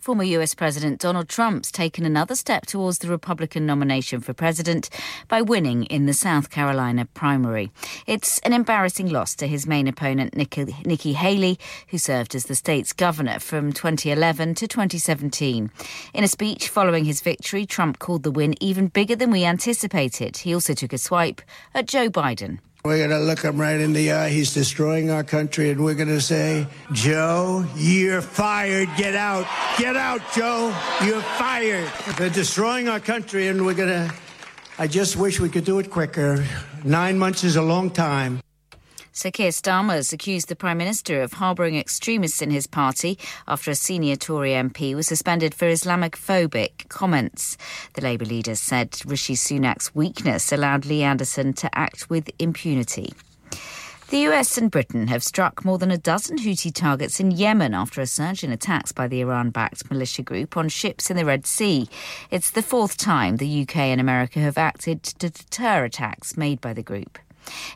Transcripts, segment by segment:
Former US President Donald Trump's taken another step towards the Republican nomination for president by winning in the South Carolina primary. It's an embarrassing loss to his main opponent, Nikki, Nikki Haley, who served as the state's governor from 2011 to 2017. In a speech following his victory, Trump called the win even bigger than we anticipated. He also took a swipe at Joe Biden. We're going to look him right in the eye. He's destroying our country, and we're going to say, Joe, you're fired. Get out. Get out, Joe. You're fired. They're destroying our country, and we're going to. I just wish we could do it quicker. Nine months is a long time. Sir Keir Starmer has accused the Prime Minister of harbouring extremists in his party after a senior Tory MP was suspended for Islamophobic comments. The Labour leader said Rishi Sunak's weakness allowed Lee Anderson to act with impunity. The US and Britain have struck more than a dozen Houthi targets in Yemen after a surge in attacks by the Iran backed militia group on ships in the Red Sea. It's the fourth time the UK and America have acted to deter attacks made by the group.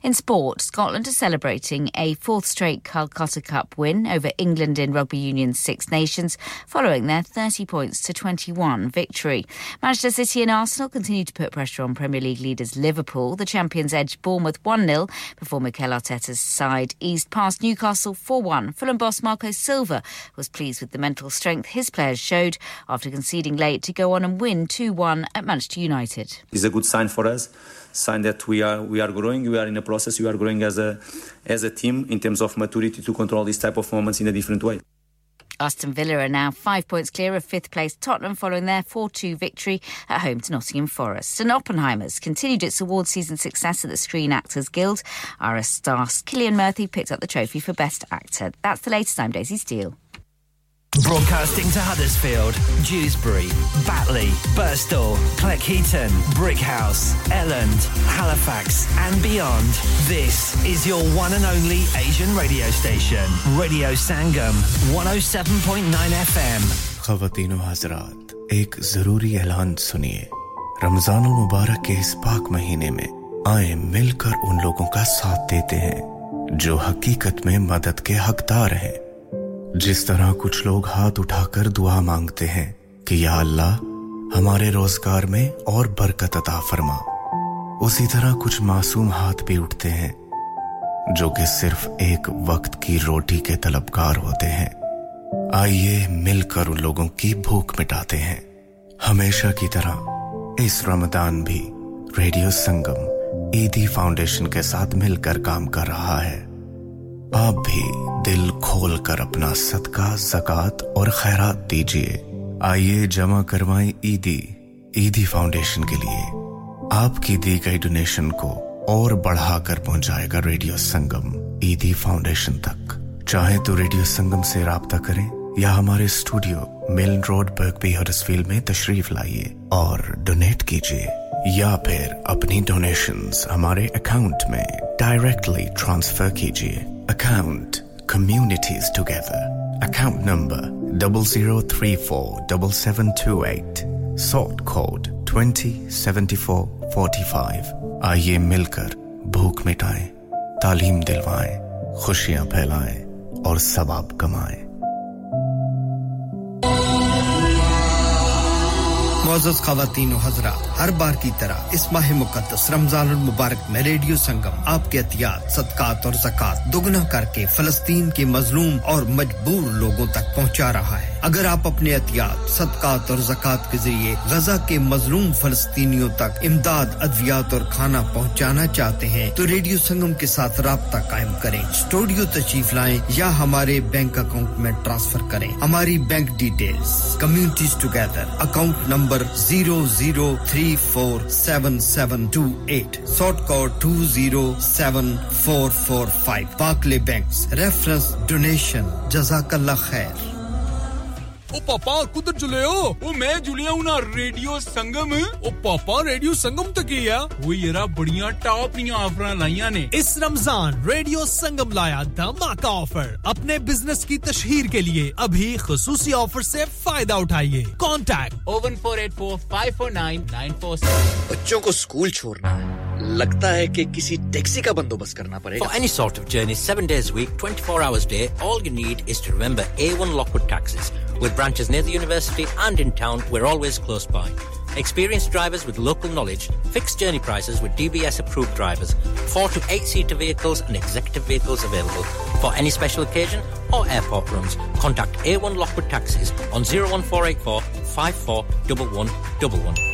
In sport, Scotland are celebrating a fourth straight Calcutta Cup win over England in Rugby Union's Six Nations, following their 30 points to 21 victory. Manchester City and Arsenal continue to put pressure on Premier League leaders Liverpool. The champions edged Bournemouth 1 0 before Mikel Arteta's side eased past Newcastle 4 1. Fulham boss Marco Silva was pleased with the mental strength his players showed after conceding late to go on and win 2 1 at Manchester United. It's a good sign for us sign that we are we are growing. We are in a process. We are growing as a as a team in terms of maturity to control these type of moments in a different way. Aston Villa are now five points clear of fifth place Tottenham following their 4 2 victory at home to Nottingham Forest. And Oppenheimer's continued its award season success at the Screen Actors Guild. RS star Killian Murphy picked up the trophy for Best Actor. That's the latest. I'm Daisy Steele. Broadcasting to Huddersfield, Dewsbury, Batley, Burstall, Cleckheaton, Brickhouse, Elland, Halifax, and beyond. This is your one and only Asian radio station, Radio Sangam, 107.9 FM. خواتین و حضرات ایک ضروری اعلان سنیے رمضان المبارک کے اس پاک مہینے میں آئیں مل کر ان لوگوں کا ساتھ دیتے ہیں جو حقیقت میں مدد کے حقدار ہیں جس طرح کچھ لوگ ہاتھ اٹھا کر دعا مانگتے ہیں کہ یا اللہ، ہمارے روزگار میں اور برکت عطا فرما۔ اسی طرح کچھ معصوم ہاتھ بھی اٹھتے ہیں، جو کہ صرف ایک وقت کی روٹی کے طلبگار ہوتے ہیں۔ آئیے مل کر ان لوگوں کی بھوک مٹاتے ہیں۔ ہمیشہ کی طرح اس رمضان بھی ریڈیو سنگم ایدی فاؤنڈیشن کے ساتھ مل کر کام کر رہا ہے۔ آپ بھی دل کھول کر اپنا صدقہ زکات اور خیرات دیجیے آئیے جمع کروائیں عیدی عیدی فاؤنڈیشن کے لیے۔ آپ کی دی گئی ڈونیشن کو اور بڑھا کر پہنچائے گا ریڈیو سنگم عیدی فاؤنڈیشن تک۔ چاہے تو ریڈیو سنگم سے رابطہ کریں یا ہمارے اسٹوڈیو ملن روڈ برک فیلڈ میں تشریف لائیے اور ڈونیٹ کیجیے یا پھر اپنی ڈونیشنز ہمارے اکاؤنٹ میں ڈائریکٹلی ٹرانسفر کیجیے account communities together account number double zero three four double seven two eight sort twenty seventy four forty five آئیے مل کر بھوک مٹائیں تعلیم دلوائیں خوشیاں پھیلائیں اور ثواب کمائیں معزز خواتین و حضرات، ہر بار کی طرح اس ماہ مقدس رمضان المبارک میں ریڈیو سنگم، آپ کے احتیاط صدقات اور زکوٰۃ دگنا کر کے فلسطین کے مظلوم اور مجبور لوگوں تک پہنچا رہا ہے۔ اگر آپ اپنے احتیاط، صدقات اور زکات کے ذریعے غزہ کے مظلوم فلسطینیوں تک امداد، ادویات اور کھانا پہنچانا چاہتے ہیں، تو ریڈیو سنگم کے ساتھ رابطہ قائم کریں۔ اسٹوڈیو تشریف لائیں یا ہمارے بینک اکاؤنٹ میں ٹرانسفر کریں۔ ہماری bank details, communities together, account number zero zero three four seven seven two eight sort code two zero seven four four five. Barclays bank reference donation, جزاک اللہ خیر۔ ਓ ਪਾਪਾ ਕੁਦਰ ਜੁਲੇ ਹੋ ਓ ਮੈਂ ਜੁਲਿਆ ਹੁਣਾ ਰੇਡੀਓ ਸੰਗਮ ਓ ਪਾਪਾ ਰੇਡੀਓ ਸੰਗਮ ਤੇ ਕੀ ਆ ਓ ਯਾਰਾ ਬੜੀਆਂ ਟਾਪ ਦੀਆਂ ਆਫਰਾਂ ਲਾਈਆਂ ਨੇ ਇਸ رمضان ریڈیو سنگم لایا دھماکہ آفر۔ اپنے بزنس کی تشہیر کے لیے ابھی خصوصی آفر سے فائدہ اٹھائیے۔ Contact. Oh one four eight four five four nine nine four بچوں کو اسکول چھوڑنا ہے۔ لگتا ہے کہ کسی ٹیکسی کا بندوبست کرنا پڑے گا۔ Any sort of journey 7 days a week 24 hours a day With branches near the university and in town, we're always close by. Experienced drivers with local knowledge, fixed journey prices with DBS approved drivers, 4 to 8 seater vehicles and executive vehicles available. For any special occasion or airport runs, contact A1 Lockwood Taxis on 01484 541111.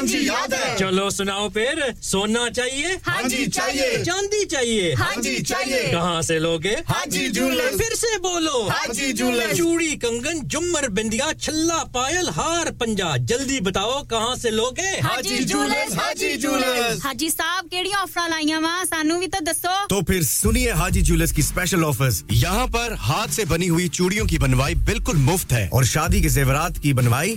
ہاں جی یاد ہے چلو سناؤ پھر سونا چاہیے ہاں جی چاہیے چاندی چاہیے ہاں جی چاہیے کہاں سے لوگے ہاں جی جولر پھر سے بولو ہاں جی جولر چوڑی کنگن جمر بندیا چھلا پائل ہار پنجا جلدی بتاؤ کہاں سے لوگے ہاں جی جولر ہاں جی جولر ہاں جی صاحب کیڑی آفر لائیاں وا سانو بھی تو دسو تو پھر سنیے حاجی جولرز کی اسپیشل آفرز یہاں پر ہاتھ سے بنی ہوئی چوڑیوں کی بنوائی بالکل مفت ہے اور شادی کے زیورات کی بنوائی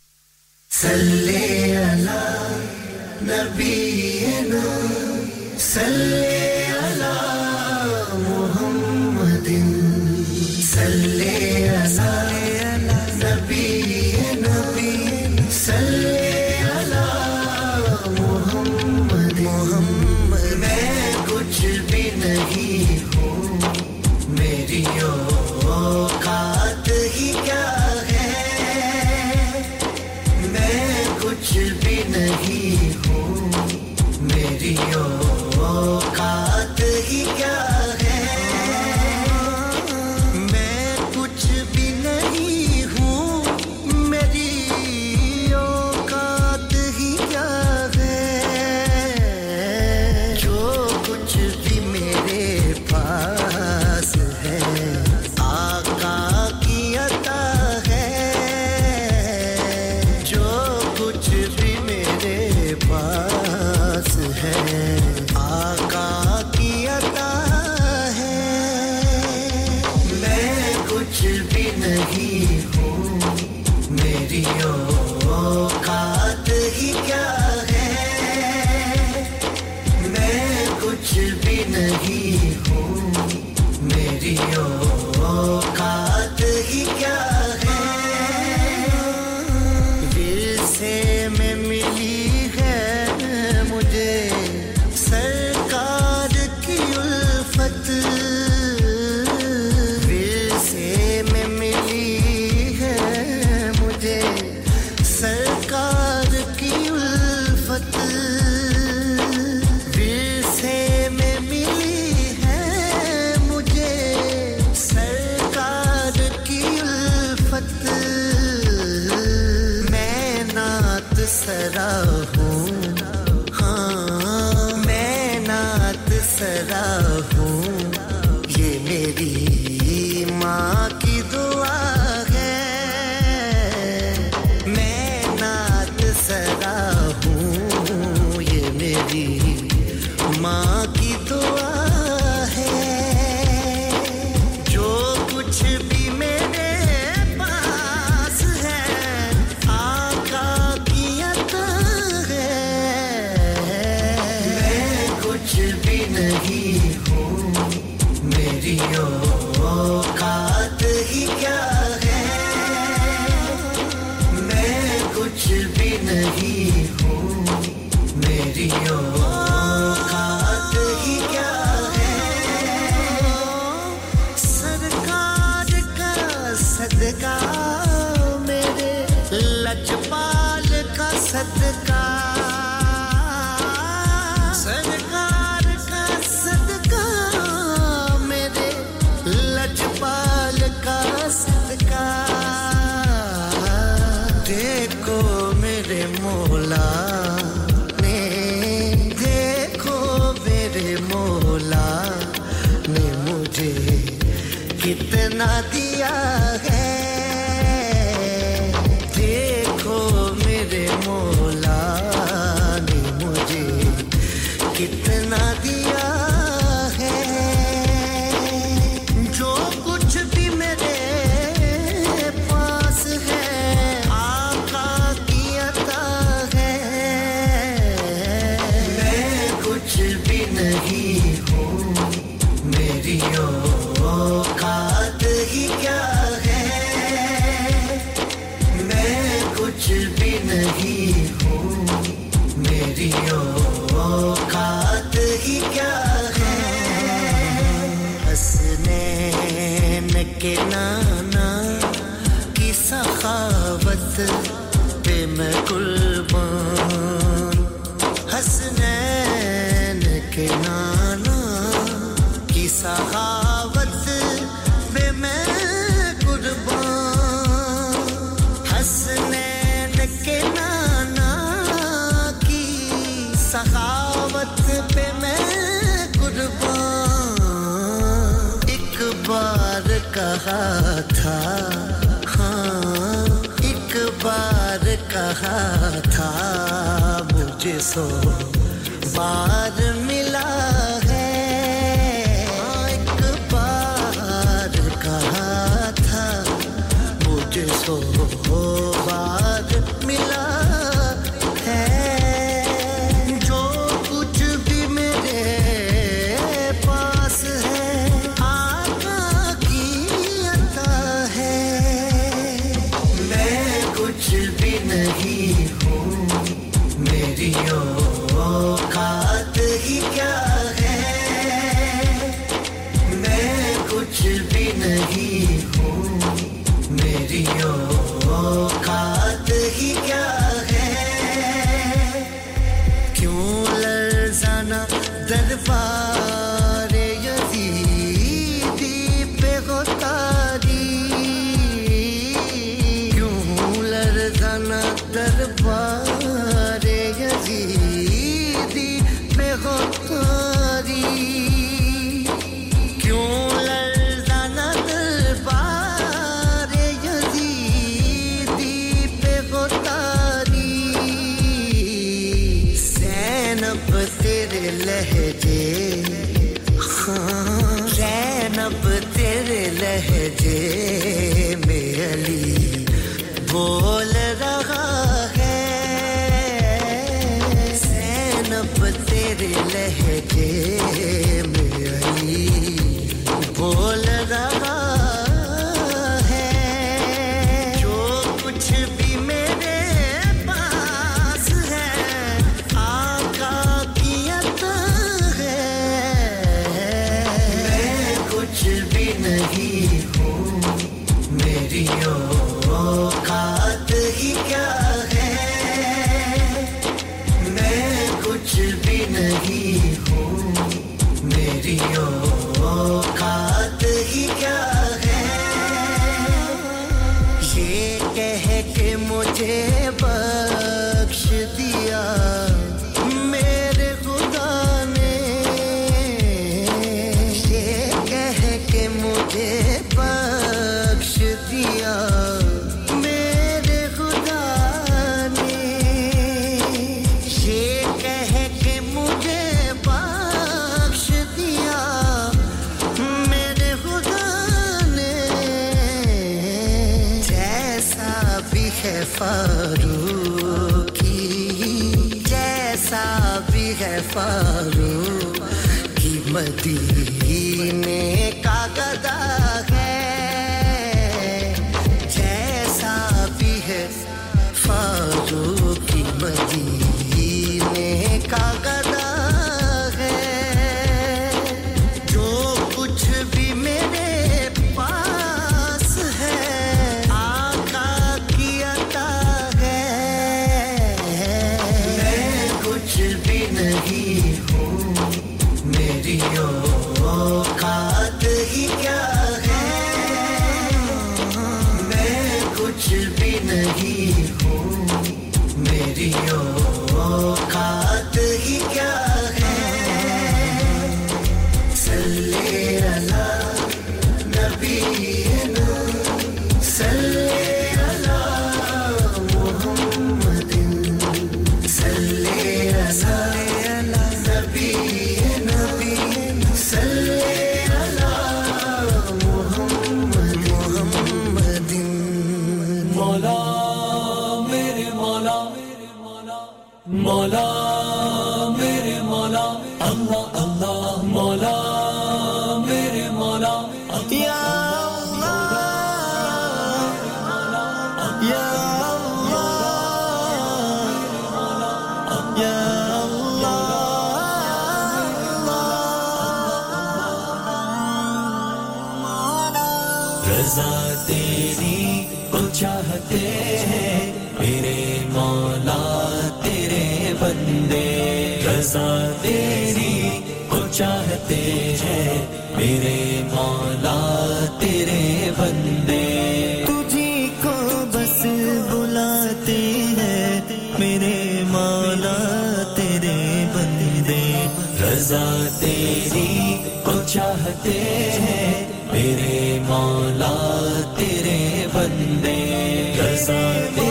صلي على نبينا صلي على محمد بھی نہیں ہو میری اور کہا تھا؟ ہاں ایک بار کہا تھا۔ مجھے سو بار ملا ہے۔ ہاں، ایک بار کہا تھا۔ مجھے سو لہجے میں علی بول جاتے ہیں۔ میرے مولا، تیرے بندے۔ تجھی کو بس بلاتے ہیں۔ میرے مولا، تیرے بندے۔ رضا تیری کو چاہتے ہیں۔ میرے مولا، تیرے بندے۔ رضا تیری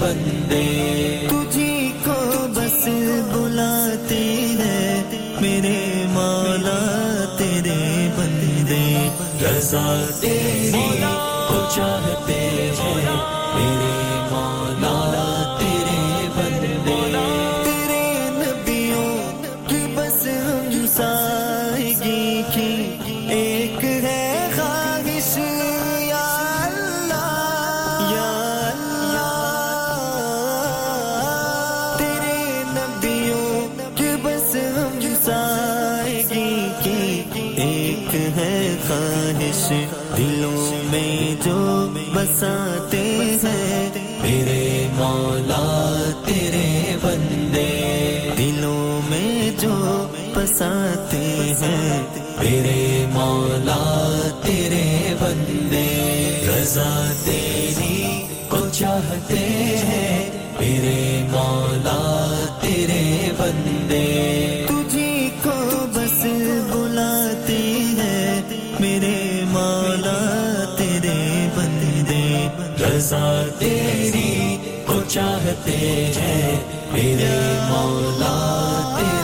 بندے۔ تجھی کو بس بلاتے ہیں۔ میرے مالا تیرے بندے۔ رضا تیری کو چاہتے ہیں میرے بساتے ہیں۔ میرے مولا، تیرے بندے، رضا تیری کو چاہتے ہیں۔ میرے مولا، تیرے بندے۔ تجھے کو بس بلاتے ہیں میرے مولا، تیرے بندے، رضا تیری کو چاہتے ہیں۔ میرے مولا، تیرے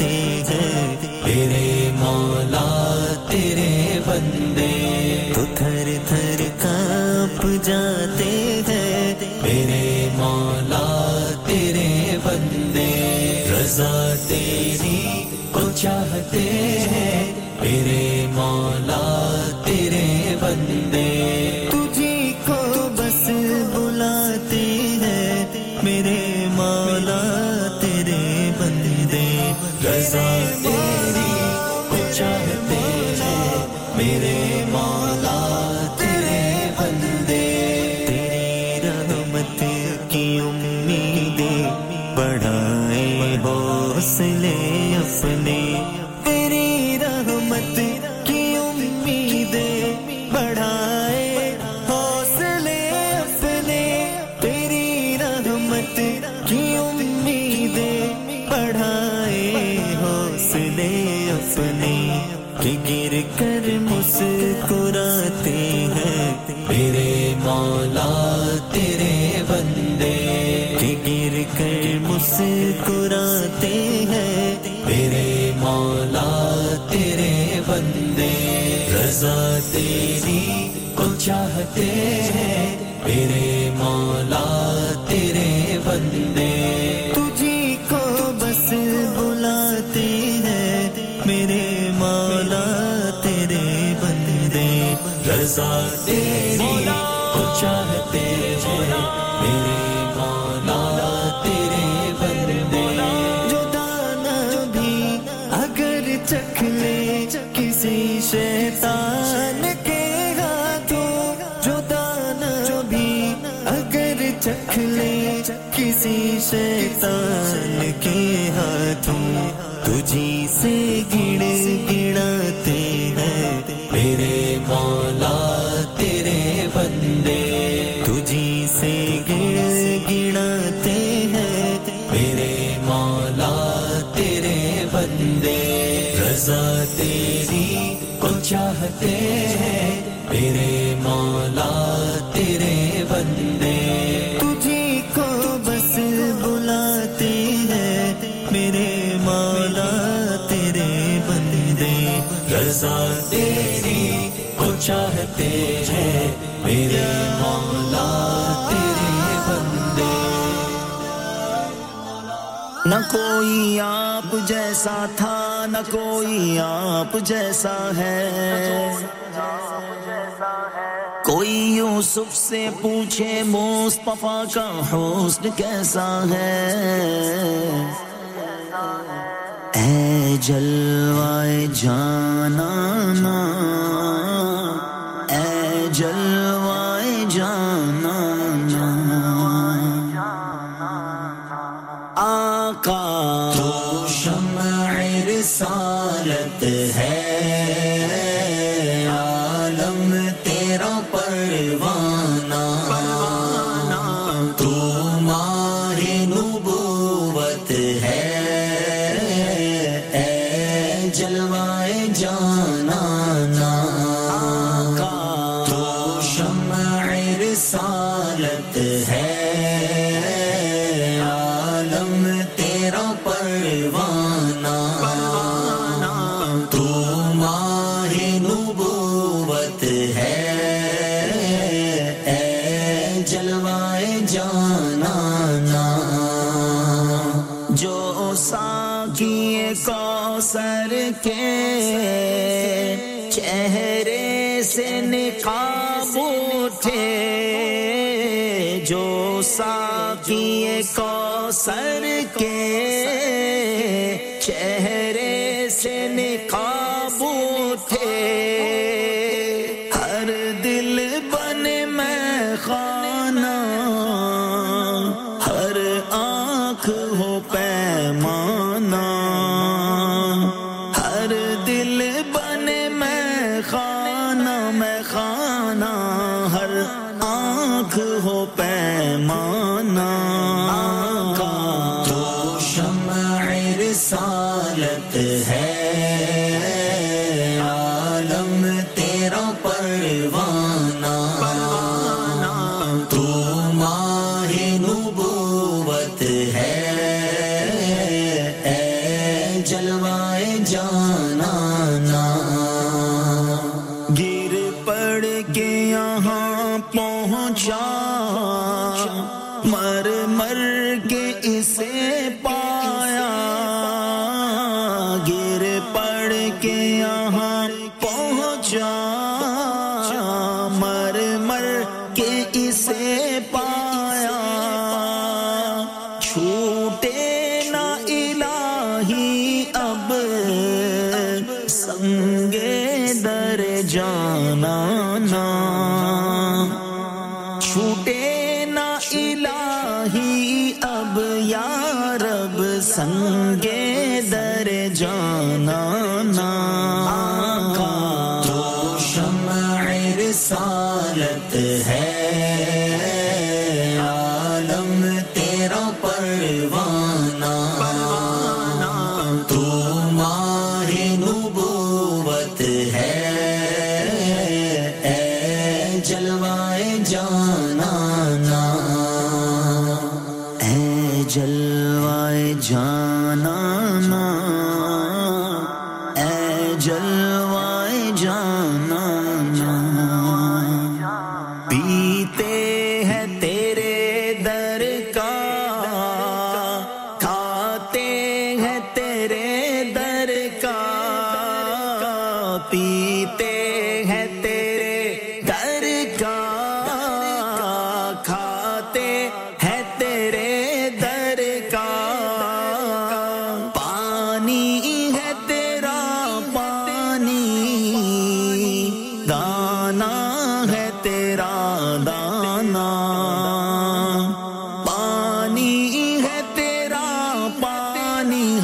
جاتے ہیں۔ میرے مولا، تیرے بندے۔ تو تھر تھر کانپ جاتے ہیں۔ میرے مولا، تیرے بندے۔ رضا تیری کو چاہتے ہیں۔ میرے مولا رضا تیری کو چاہتے ہیں، میرے مولا تیرے بندے۔ تجھی کو بس بلاتے ہیں، میرے مولا تیرے بندے۔ رضا تیری کو چاہتے ہیں تجھی سے گڑ گڑاتے ہیں۔ میرے مولا، تیرے بندے۔ تجھی سے گڑ گڑاتے ہیں۔ میرے مولا، تیرے بندے۔ رضا تیری کو چاہتے ہیں۔ میرے مولا کوئی آپ جیسا تھا نہ کوئی آپ جیسا ہے کوئی یوسف سے پوچھے مصطفیٰ کا حسن کیسا ہے اے جلوائے جانا کا تو شمع رسالت ہے پڑھ کے یہاں پہنچا۔ مر مر کے اسے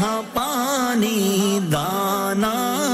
ہاں پانی دانا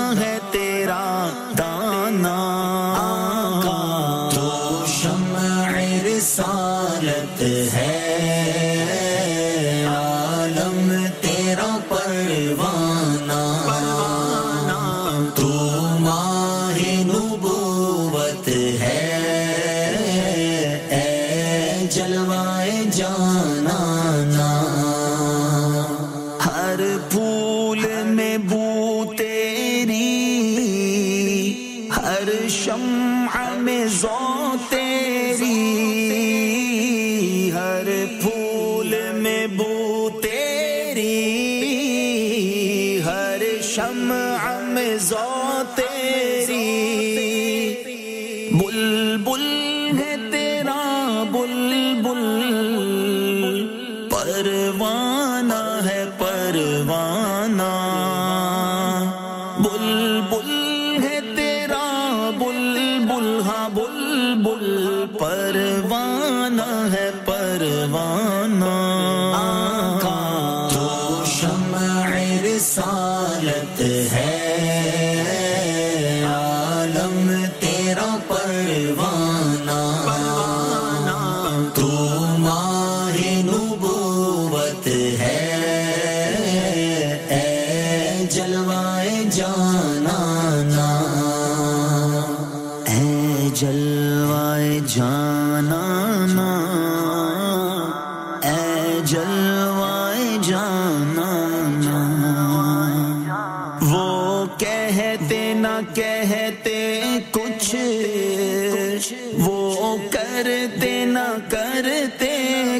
وہ کرتے نہ کرتے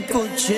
کچھ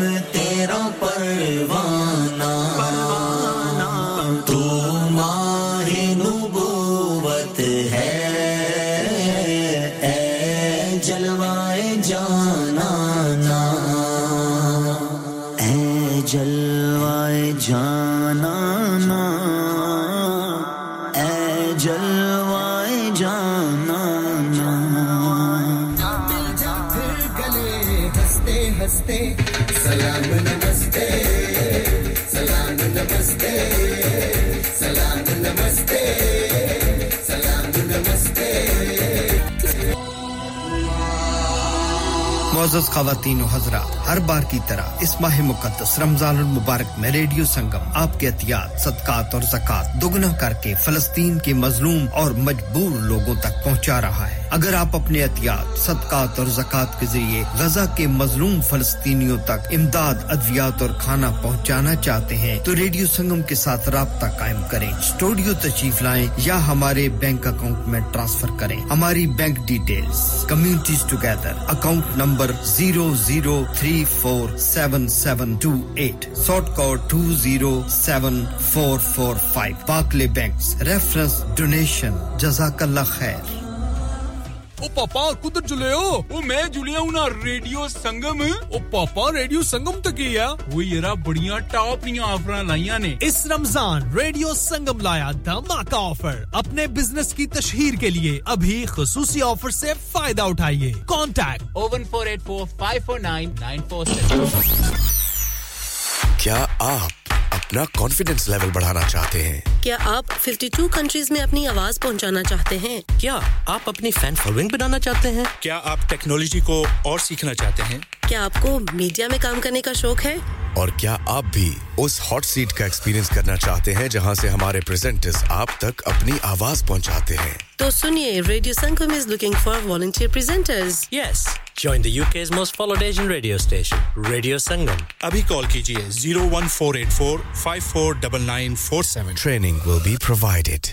ہم تیرا پرواں معزز خواتین و حضرات، ہر بار کی طرح اس ماہ مقدس رمضان المبارک میں ریڈیو سنگم، آپ کے احتیاط، صدقات اور زکوٰۃ دگنا کر کے فلسطین کے مظلوم اور مجبور لوگوں تک پہنچا رہا ہے۔ اگر آپ اپنے احتیاط، صدقات اور زکوٰۃ کے ذریعے غزہ کے مظلوم فلسطینیوں تک امداد، ادویات اور کھانا پہنچانا چاہتے ہیں، تو ریڈیو سنگم کے ساتھ رابطہ قائم کریں۔ اسٹوڈیو تشریف لائیں یا ہمارے بینک اکاؤنٹ میں ٹرانسفر کریں۔ ہماری bank details, communities together, account number zero zero three four seven seven two eight sort code two zero seven four four five. Barclays bank reference, donation, جزاک اللہ خیر۔ ਓ ਪਾਪਾ ਕੁਦਰ ਜੁਲਿਓ ਓ ਮੈਂ ਜੁਲਿਆ ਹੁਣਾ ਰੇਡੀਓ ਸੰਗਮ ਓ ਪਾਪਾ ਰੇਡੀਓ ਸੰਗਮ ਤੇ ਕੀ ਆ ਓ ਯਾਰਾ ਬੜੀਆਂ ਟਾਪ ਦੀਆਂ ਆਫਰਾਂ ਲਾਈਆਂ ਨੇ ਇਸ رمضان ریڈیو سنگم لایا دھماکہ آفر اپنے بزنس کی تشہیر کے لیے ابھی خصوصی آفر سے فائدہ اٹھائیے contact oh one four eight four five four nine nine four کیا آپ اپنا کانفیڈینس لیول بڑھانا چاہتے ہیں۔ کیا آپ 52 کنٹریز میں اپنی آواز پہنچانا چاہتے ہیں؟ کیا آپ اپنی فین فالوئنگ بنانا چاہتے ہیں؟ کیا آپ ٹیکنالوجی کو اور سیکھنا چاہتے ہیں؟ کیا آپ کو میڈیا میں کام کرنے کا شوق ہے؟ اور کیا آپ بھی اس ہاٹ سیٹ کا ایکسپیرینس کرنا چاہتے ہیں جہاں سے ہمارے پریزنٹرز آپ تک اپنی آواز پہنچاتے ہیں تو سنیے radio Sangam is looking for volunteer presenters yes Join the UK's most followed Asian radio station, Radio Sangam. Abhi call kijiye 01484 549947. Training will be provided.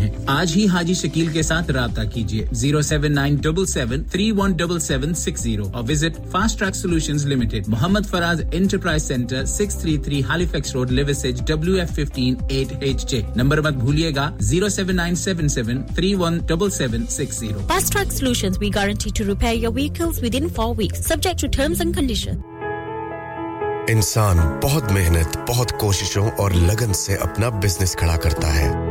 ہیں۔ آج ہی حاجی شکیل کے ساتھ رابطہ کیجیے۔ Zero seven nine double seven three one double seven six zero اور visit fast track solution limited. Muhammad Faraz enterprise centre six three three ہالی Halifax road Liversedge W F fifteen eight H J. Number مت بھولیے گا۔ Zero seven nine seven seven three one double seven six zero. Fast track solution we guarantee to repair your vehicles within four weeks subject to terms and condition انسان بہت محنت بہت کوششوں اور لگن سے اپنا بزنس کھڑا کرتا ہے۔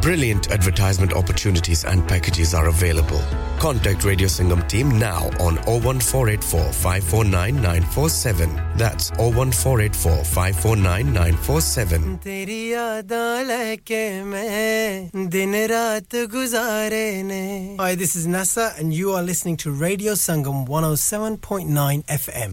Brilliant advertisement opportunities and packages are available. Contact Radio Singham team now on 01484 549947. That's 01484 549947. Hi, this is Nasa and you are listening to Radio Sangam 107.9 FM.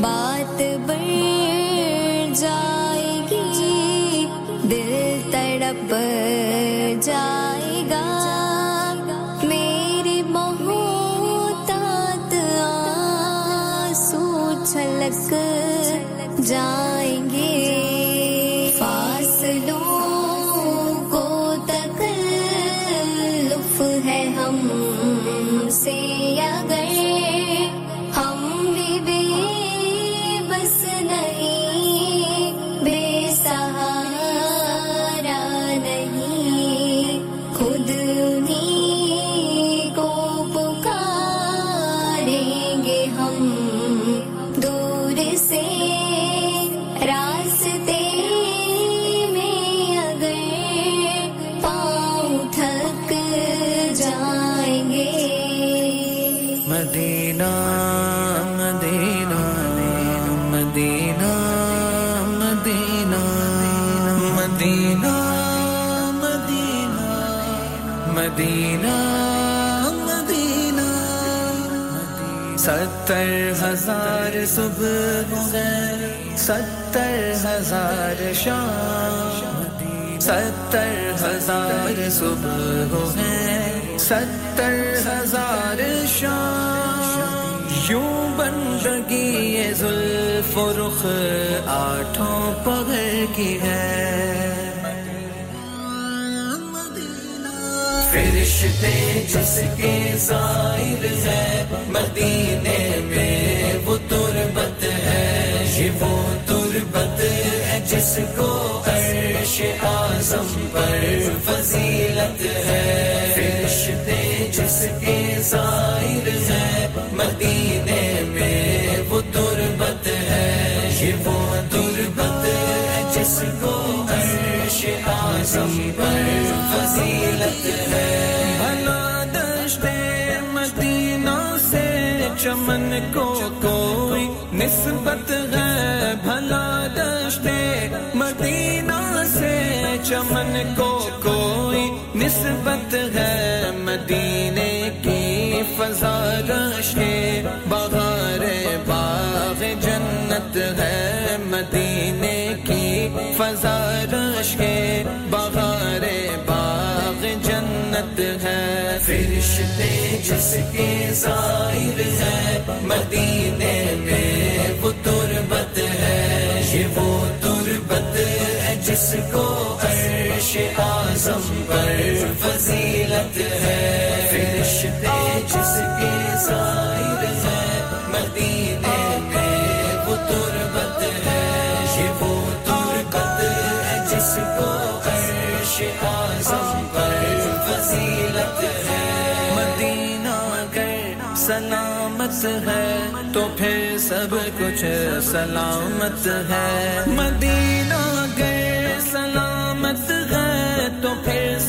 بات بڑھ جائے گی دل تڑپ ستر ہزار صبح ستر ہزار شام ستر ہزار صبح ہے ستر ہزار شام یوں بندگی یہ زلف رخ آٹھوں پغر کی ہے فرشتے جس کے ظاہر ہے مدینے پر فضیلت ہے۔ رشتے جس کے ظاہر ہے، مدینے میں وہ تربت ہے۔ یہ وہ تربت ہے جس کو عرش اعظم پر فضیلت ہے۔ بھلا دشتے مدینہ سے چمن کو کوئی نسبت ہے چمن کو کوئی نسبت ہے مدینے کی فضا رشے بہار باغ جنت ہے مدینے کی فضا رشے بہار باغ جنت ہے۔ فرشتے جس کے ظاہر ہے مدینے میں جس کو عرش اعظم پر فضیلت ہے۔ فرشتے جس کے ظاہر ہے، مدینے پہ وہ تربت ہے۔ یہ وہ تربت ہے جس کو عرش اعظم پر فضیلت ہے۔ مدینہ اگر سلامت ہے، تو پھر سب کچھ سلامت ہے۔ مدینہ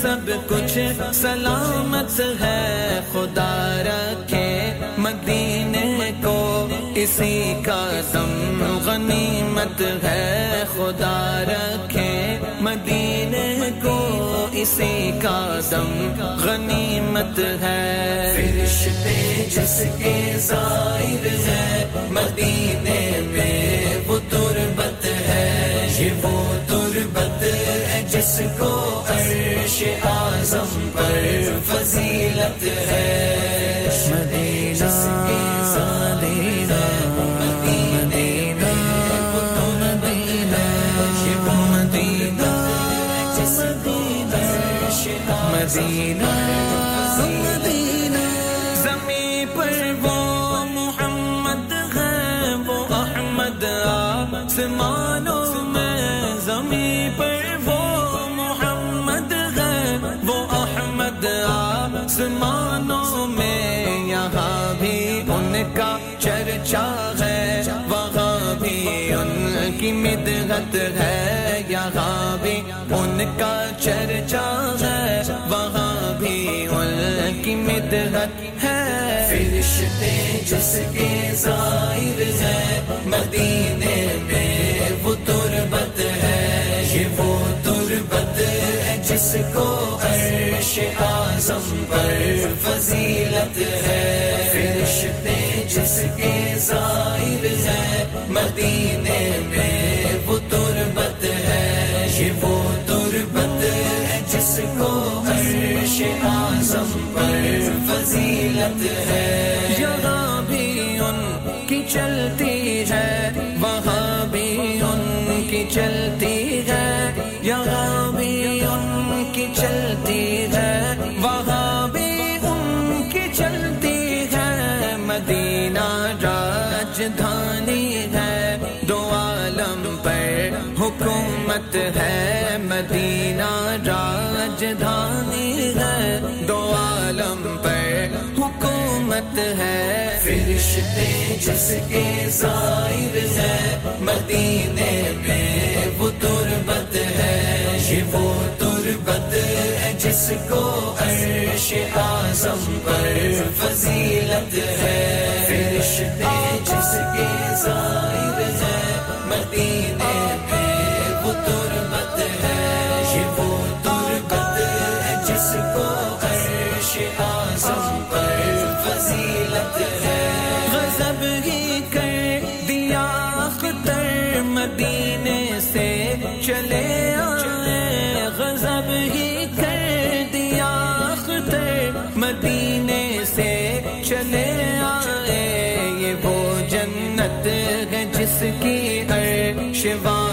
سب کچھ سلامت ہے، خدا رکھے مدینے کو۔ اسی کا دم غنیمت ہے، خدا رکھے مدینے کو۔ اسی کا دم غنیمت ہے۔ فرشتے جس کے ظاہر ہے مدینے اعظم مدغت ہے، یہاں بھی ان کا چرچا ہے۔ وہاں بھی ان کی مدغت ہے۔ فرشتے جس کے ظاہر ہے، مدینے میں وہ تربت ہے۔ یہ وہ تربت ہے جس کو عرش اعظم پر فضیلت ہے۔ فرشتے جس کے ظاہر ہے، مدینے عرش اعظم پر فضیلت ہے۔ یہاں بھی ان کی چلتی ہے، وہاں بھی ان کی چلتی ہے۔ یہاں بھی ان کی چلتی ہے، وہاں بھی ان کی چلتی ہے۔ مدینہ راجدھانی ہے، دو عالم پر حکومت ہے۔ مدینہ راجدھانی حکومت ہے۔ فرشتے جس کے ظاہر ہے، مدینے میں وہ تربت ہے۔ یہ وہ تربت ہے جس کو عرش اعظم پر فضیلت ہے۔ فرشتے جس کے ظاہر فضیلت ہے۔ غضب ہی کر دیا اختر مدینے سے۔ چلے آئے۔ غضب ہی کر دیا اختر مدینے سے۔ چلے آئے۔ یہ وہ جنت ہے جس کی عرش والوں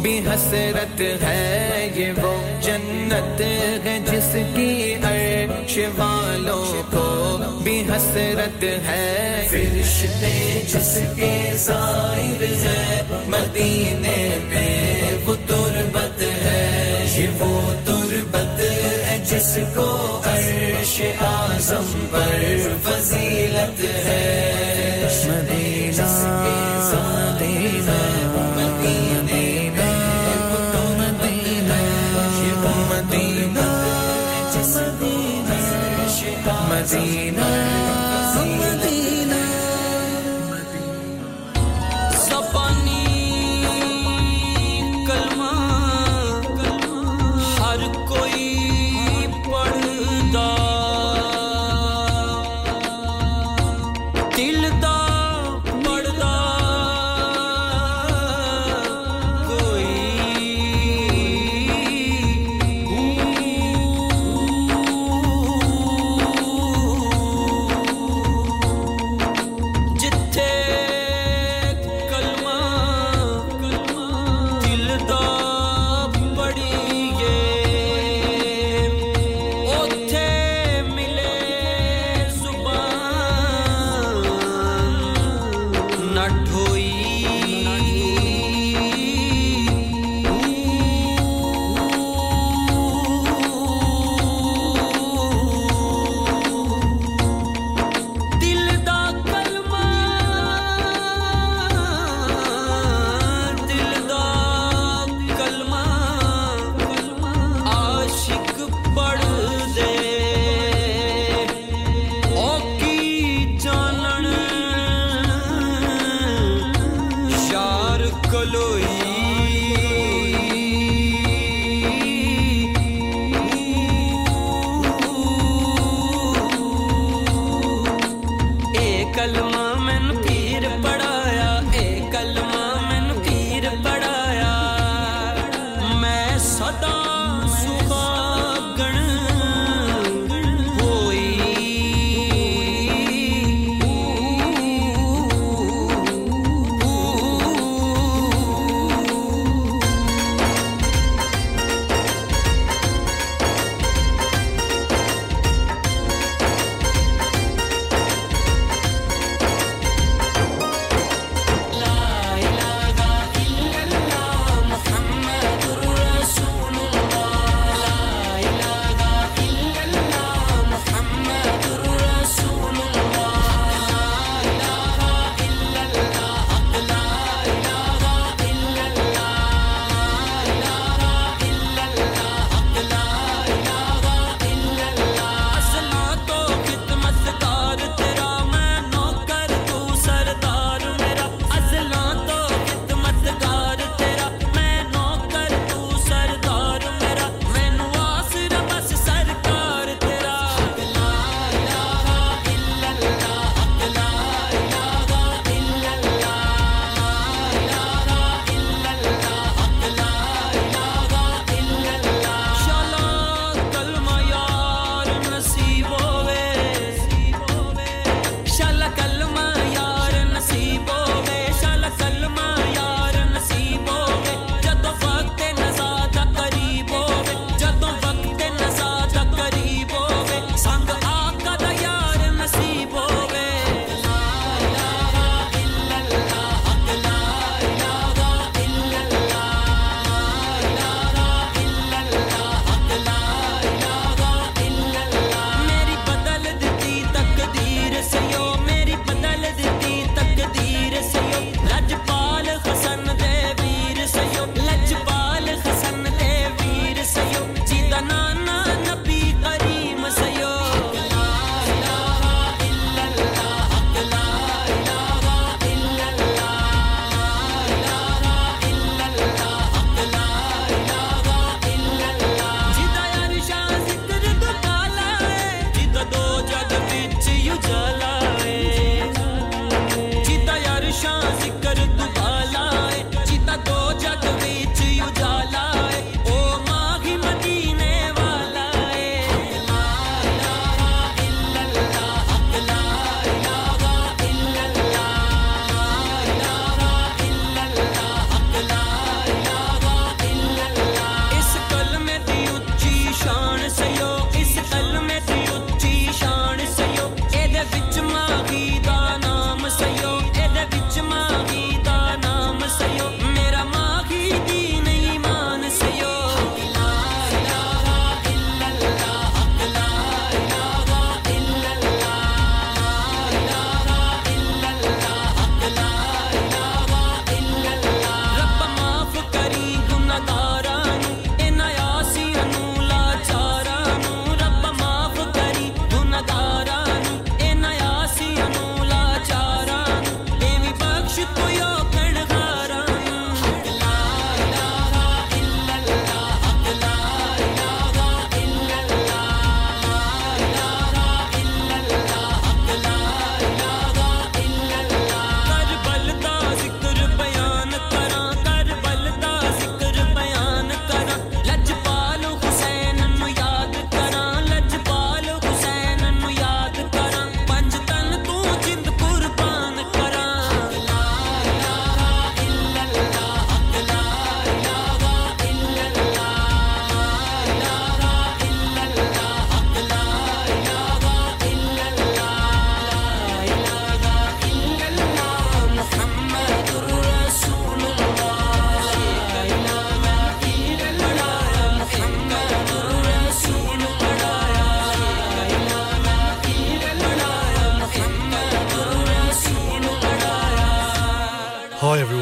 بھی حسرت ہے یہ وہ جنت ہے جس کی عرش والوں کو بھی حسرت ہے۔ فرشتے جس کے ظاہر ہے، مدینے میں وہ تربت ہے۔ یہ وہ تربت ہے جس کو عرش اعظم پر فضیلت ہے۔ مدینہ مدینہ۔ مدینہ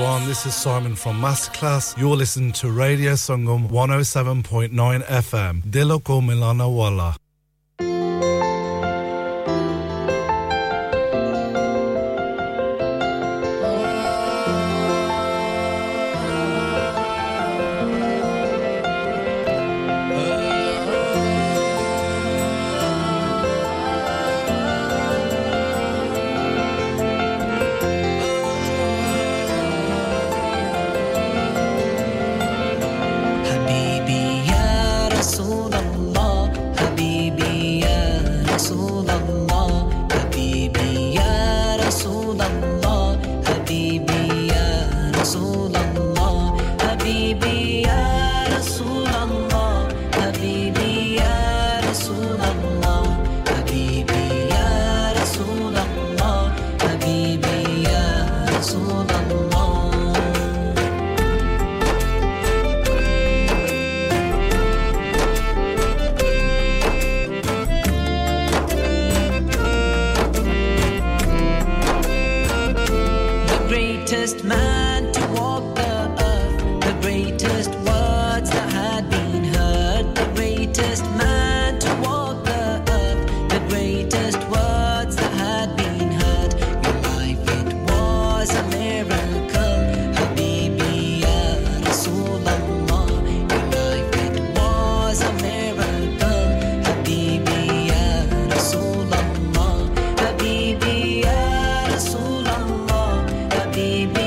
everyone. This is Simon from Masterclass. You're listening to Radio Songum 107.9 FM. Diloko Milana Wala. baby.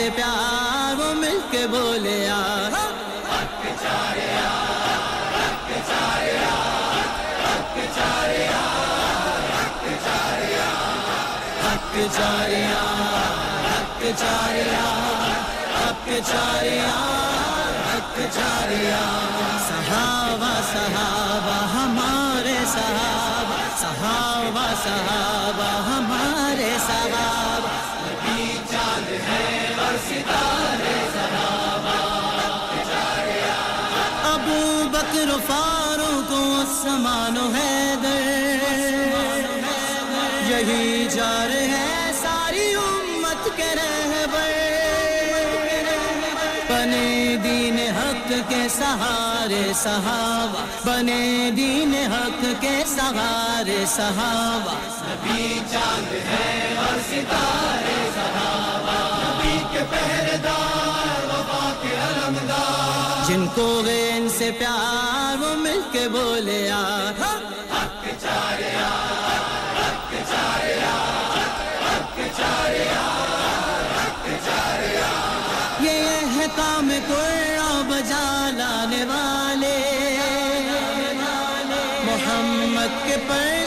سے پیار وہ مل کے بولے یار حق چاریا حق صحابہ صحابہ، ہمارے صحابہ صحابہ صحابہ، ہمارے صحابہ۔ بکر فاروق عثمان و حیدر یہی جار ہے ساری امت کے رہبر بنے دین حق کے سہارے صحابہ، بنے دین حق کے سہارے صحابہ۔ نبی چاند ہے اور ستارے صحابہ، نبی کے پہرے دار جن کو غین سے پیار وہ مل کے بولے آ۔ یہ ہے کام قرآ بجا لانے والے۔ محمد کے پر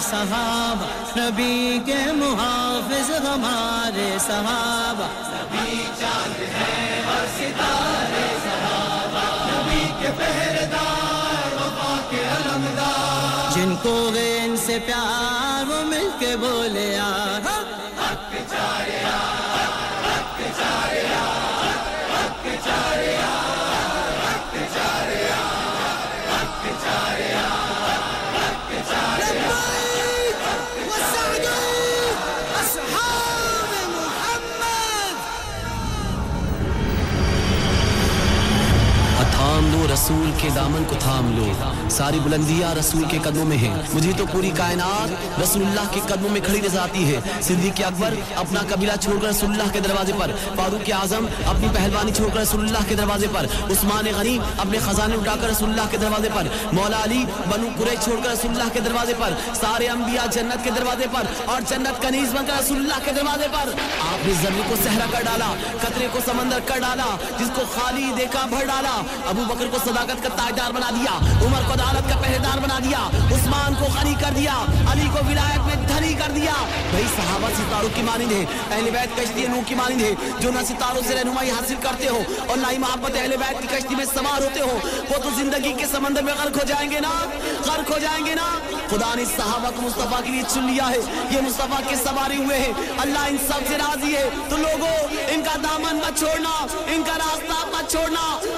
صحابہ نبی کے محافظ ہمارے صحابہ نبی چاند ہے اور ستارے صحابہ، نبی کے پہرے دار وفا کے علمدار۔ جن کو گئے ان سے پیار وہ مل کے بولے یار حق چارے یار حق چارے رسول کے دامن کو تھام لو۔ ساری بلندیاں رسول کے قدموں میں ہیں۔ مجھے تو پوری کائنات رسول اللہ کے قدموں میں کھڑی نظر آتی ہے۔ صدیق اکبر اپنا قبیلہ چھوڑ کر رسول اللہ کے دروازے پر۔ فاروق اعظم اپنی پہلوانی چھوڑ کر رسول اللہ کے دروازے پر۔ عثمان غنی اپنے خزانے اٹھا کر رسول اللہ کے دروازے پر۔ مولا علی بنو قریش چھوڑ کر رسول اللہ کے دروازے پر۔ سارے انبیاء جنت کے دروازے پر اور جنت کنیز بن کر رسول اللہ کے دروازے پر۔ آپ نے زمین کو صحرا کر ڈالا، قطرے کو سمندر کر ڈالا، جس کو خالی دیکھا بھر ڈالا۔ ابو بکر کو صداقت کا تاجدار بنا دیا، عمر کو عدالت کا پہرے دار بنا دیا، عثمان کو غنی کر دیا، علی کو ولایت میں دھنی کر دیا۔ بھائی، صحابہ ستاروں کی مانند ہے اہل بیت کشتی نو کی مانند ہے جو نہ ستاروں سے رہنمائی حاصل کرتے ہو اور نہ ہی محبت اہل بیت کی کشتی میں سوار ہوتے ہو وہ تو زندگی کے سمندر میں غرق ہو جائیں گے نا، غرق ہو جائیں گے نا۔ خدا نے صحابہ کو مصطفیٰ کے لیے چن لیا ہے۔ یہ مصطفیٰ کے سوارے ہوئے ہیں۔ اللہ ان سب سے راضی ہے۔ تو لوگوں، ان کا دامن مت چھوڑنا، ان کا راستہ مت چھوڑنا،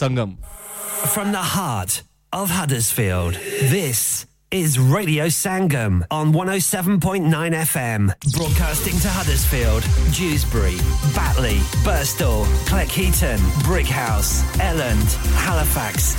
Sangam from the heart of this is Radio Sangam on 107.9 FM. Broadcasting to Huddersfield, Dewsbury, Batley, Burstall, Cleckheaton, Brickhouse, Elland, Halifax.